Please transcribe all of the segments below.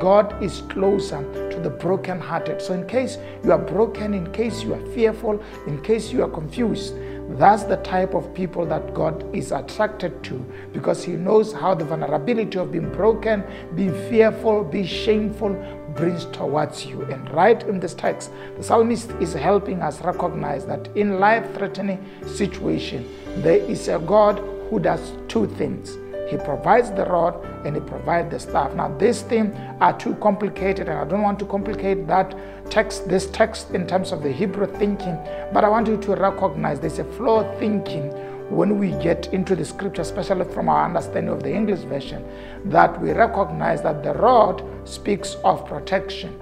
God is closer to the brokenhearted. So, in case you are broken, in case you are fearful, in case you are confused, that's the type of people that God is attracted to because He knows how the vulnerability of being broken, being fearful, being shameful brings towards you. And right in this text, the psalmist is helping us recognize that in life threatening situation, there is a God who does two things. He provides the rod and he provides the staff. Now, these things are too complicated, and I don't want to complicate that text, this text in terms of the Hebrew thinking, but I want you to recognize there's a flawed thinking when we get into the scripture, especially from our understanding of the English version, that we recognize that the rod speaks of protection.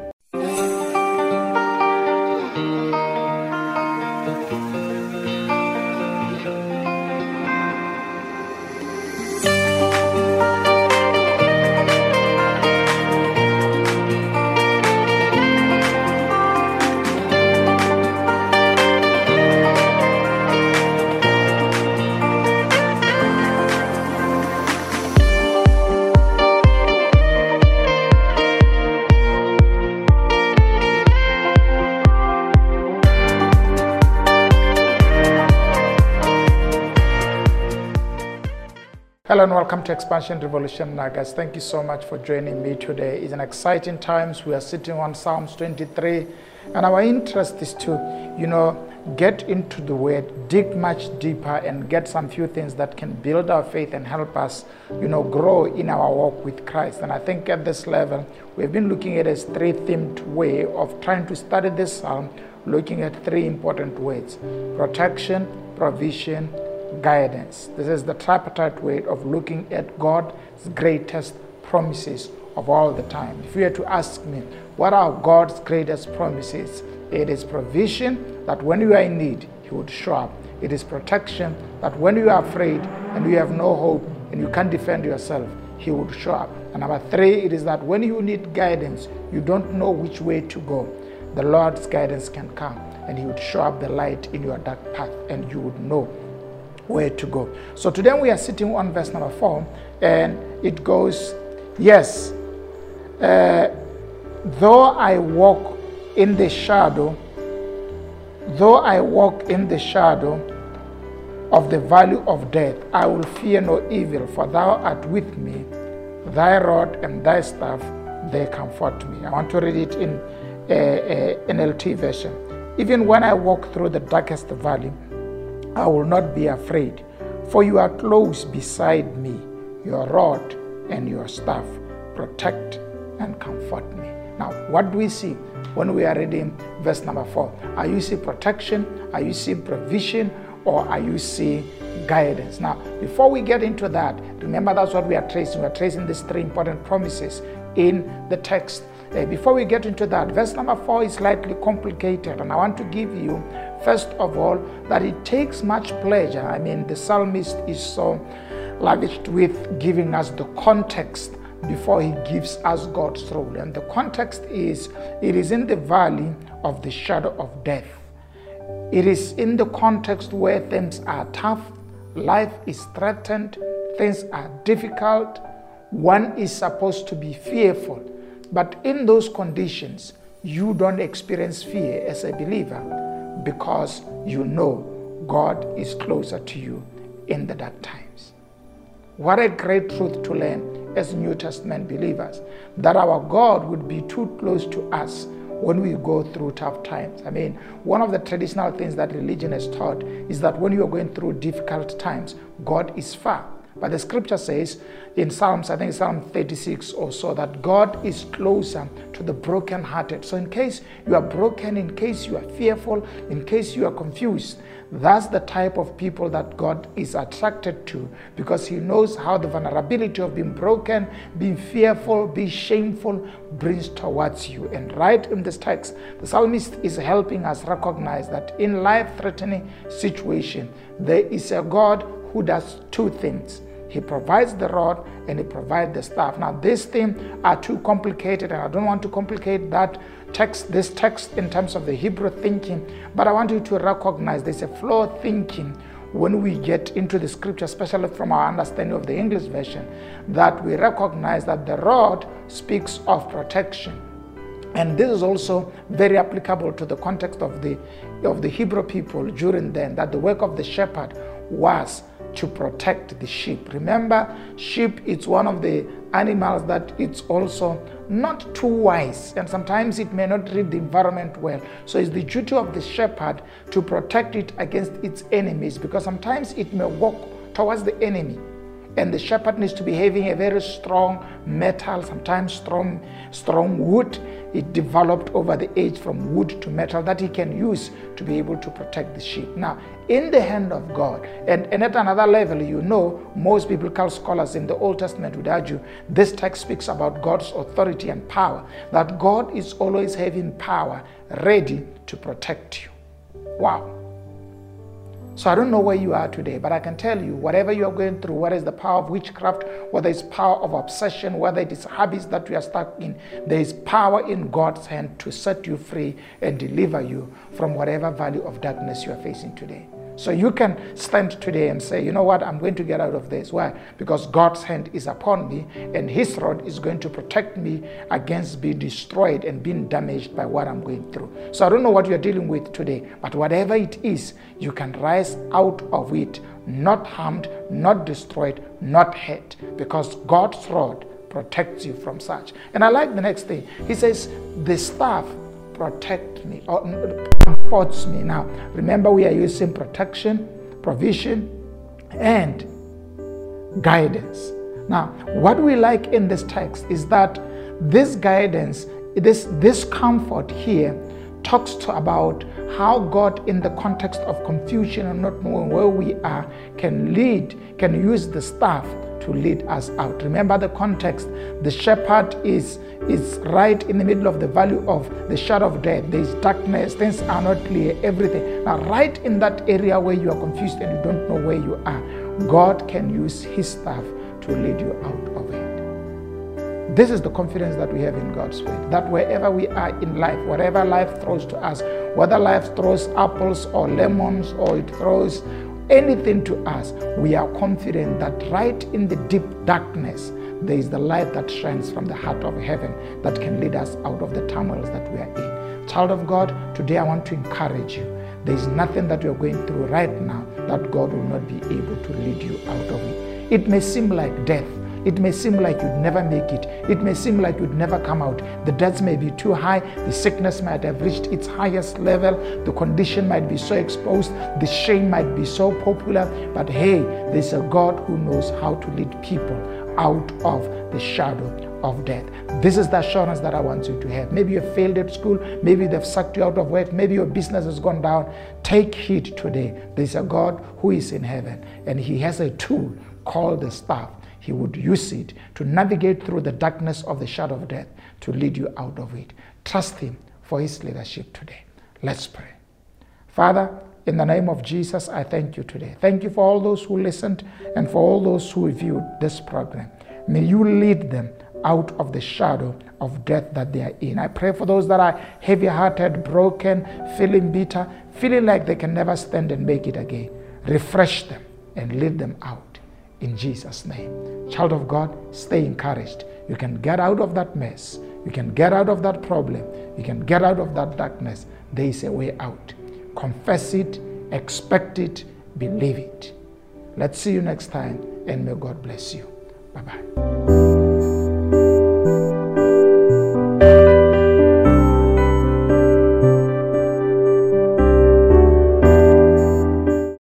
Hello and welcome to Expansion Revolution Nagas. Thank you so much for joining me today. It's an exciting times. We are sitting on Psalms 23, and our interest is to, you know, get into the Word, dig much deeper, and get some few things that can build our faith and help us, you know, grow in our walk with Christ. And I think at this level, we've been looking at a three-themed way of trying to study this psalm, looking at three important words: protection, provision, guidance. This is the tripartite way of looking at God's greatest promises of all the time. If you were to ask me, what are God's greatest promises? It is provision that when you are in need, He would show up. It is protection that when you are afraid and you have no hope and you can't defend yourself, He would show up. And number three, it is that when you need guidance, you don't know which way to go, the Lord's guidance can come and He would show up the light in your dark path and you would know where to go. So today we are sitting on verse number four, and it goes, Yes, uh, though I walk in the shadow, though I walk in the shadow of the valley of death, I will fear no evil, for thou art with me, thy rod and thy staff, they comfort me. I want to read it in uh, uh, NLT version. Even when I walk through the darkest valley, I will not be afraid, for you are close beside me. Your rod and your staff protect and comfort me. Now, what do we see when we are reading verse number four? Are you seeing protection? Are you seeing provision? Or are you seeing guidance? Now, before we get into that, remember that's what we are tracing. We are tracing these three important promises in the text. Uh, before we get into that, verse number four is slightly complicated, and I want to give you, first of all, that it takes much pleasure. I mean, the psalmist is so lavished with giving us the context before he gives us God's role. And the context is it is in the valley of the shadow of death. It is in the context where things are tough, life is threatened, things are difficult, one is supposed to be fearful. But in those conditions, you don't experience fear as a believer because you know God is closer to you in the dark times. What a great truth to learn as New Testament believers that our God would be too close to us when we go through tough times. I mean, one of the traditional things that religion has taught is that when you are going through difficult times, God is far. But the scripture says in Psalms, I think Psalm 36 or so, that God is closer to the brokenhearted. So, in case you are broken, in case you are fearful, in case you are confused, that's the type of people that God is attracted to because He knows how the vulnerability of being broken, being fearful, being shameful brings towards you. And right in this text, the psalmist is helping us recognize that in life threatening situation, there is a God who does two things. He provides the rod and he provides the staff. Now, these things are too complicated, and I don't want to complicate that text, this text in terms of the Hebrew thinking, but I want you to recognize there's a flawed thinking when we get into the scripture, especially from our understanding of the English version, that we recognize that the rod speaks of protection. And this is also very applicable to the context of the, of the Hebrew people during then, that the work of the shepherd was to protect the sheep. Remember, sheep is one of the animals that it's also not too wise and sometimes it may not read the environment well. So it's the duty of the shepherd to protect it against its enemies because sometimes it may walk towards the enemy and the shepherd needs to be having a very strong metal, sometimes strong, strong wood. It developed over the age from wood to metal that he can use to be able to protect the sheep. Now, in the hand of God, and, and at another level, you know, most biblical scholars in the Old Testament would argue this text speaks about God's authority and power, that God is always having power ready to protect you. Wow. So I don't know where you are today, but I can tell you, whatever you are going through, whether it's the power of witchcraft, whether it's power of obsession, whether it is habits that you are stuck in, there is power in God's hand to set you free and deliver you from whatever valley of darkness you are facing today. So you can stand today and say, you know what, I'm going to get out of this. Why? Because God's hand is upon me and His rod is going to protect me against being destroyed and being damaged by what I'm going through. So I don't know what you're dealing with today, but whatever it is, you can rise out of it, not harmed, not destroyed, not hurt, because God's rod protects you from such. And I like the next thing. He says, the staff protect me or mm, comforts me. Now, remember, we are using protection, provision, and guidance. Now, what we like in this text is that this guidance, this, this comfort here, talks about how God, in the context of confusion and not knowing where we are, can lead, can use the staff to lead us out. Remember the context. The shepherd is is right in the middle of the valley of the shadow of death. There is darkness, things are not clear, everything. Now, right in that area where you are confused and you don't know where you are, God can use His staff to lead you out of it. This is the confidence that we have in God's word. That wherever we are in life, whatever life throws to us, whether life throws apples or lemons or it throws anything to us, we are confident that right in the deep darkness, there is the light that shines from the heart of heaven that can lead us out of the turmoils that we are in. Child of God, today I want to encourage you. There is nothing that you are going through right now that God will not be able to lead you out of it. It may seem like death. It may seem like you'd never make it. It may seem like you'd never come out. The debts may be too high. The sickness might have reached its highest level. The condition might be so exposed. The shame might be so popular. But hey, there's a God who knows how to lead people out of the shadow of death. This is the assurance that I want you to have. Maybe you failed at school, maybe they've sucked you out of work, maybe your business has gone down. Take heed today. There's a God who is in heaven, and He has a tool called the staff. He would use it to navigate through the darkness of the shadow of death to lead you out of it. Trust Him for His leadership today. Let's pray. Father, in the name of Jesus, I thank you today. Thank you for all those who listened and for all those who viewed this program. May you lead them out of the shadow of death that they are in. I pray for those that are heavy hearted, broken, feeling bitter, feeling like they can never stand and make it again. Refresh them and lead them out in Jesus' name. Child of God, stay encouraged. You can get out of that mess. You can get out of that problem. You can get out of that darkness. There is a way out confess it, expect it, believe it. Let's see you next time, and may God bless you. Bye bye.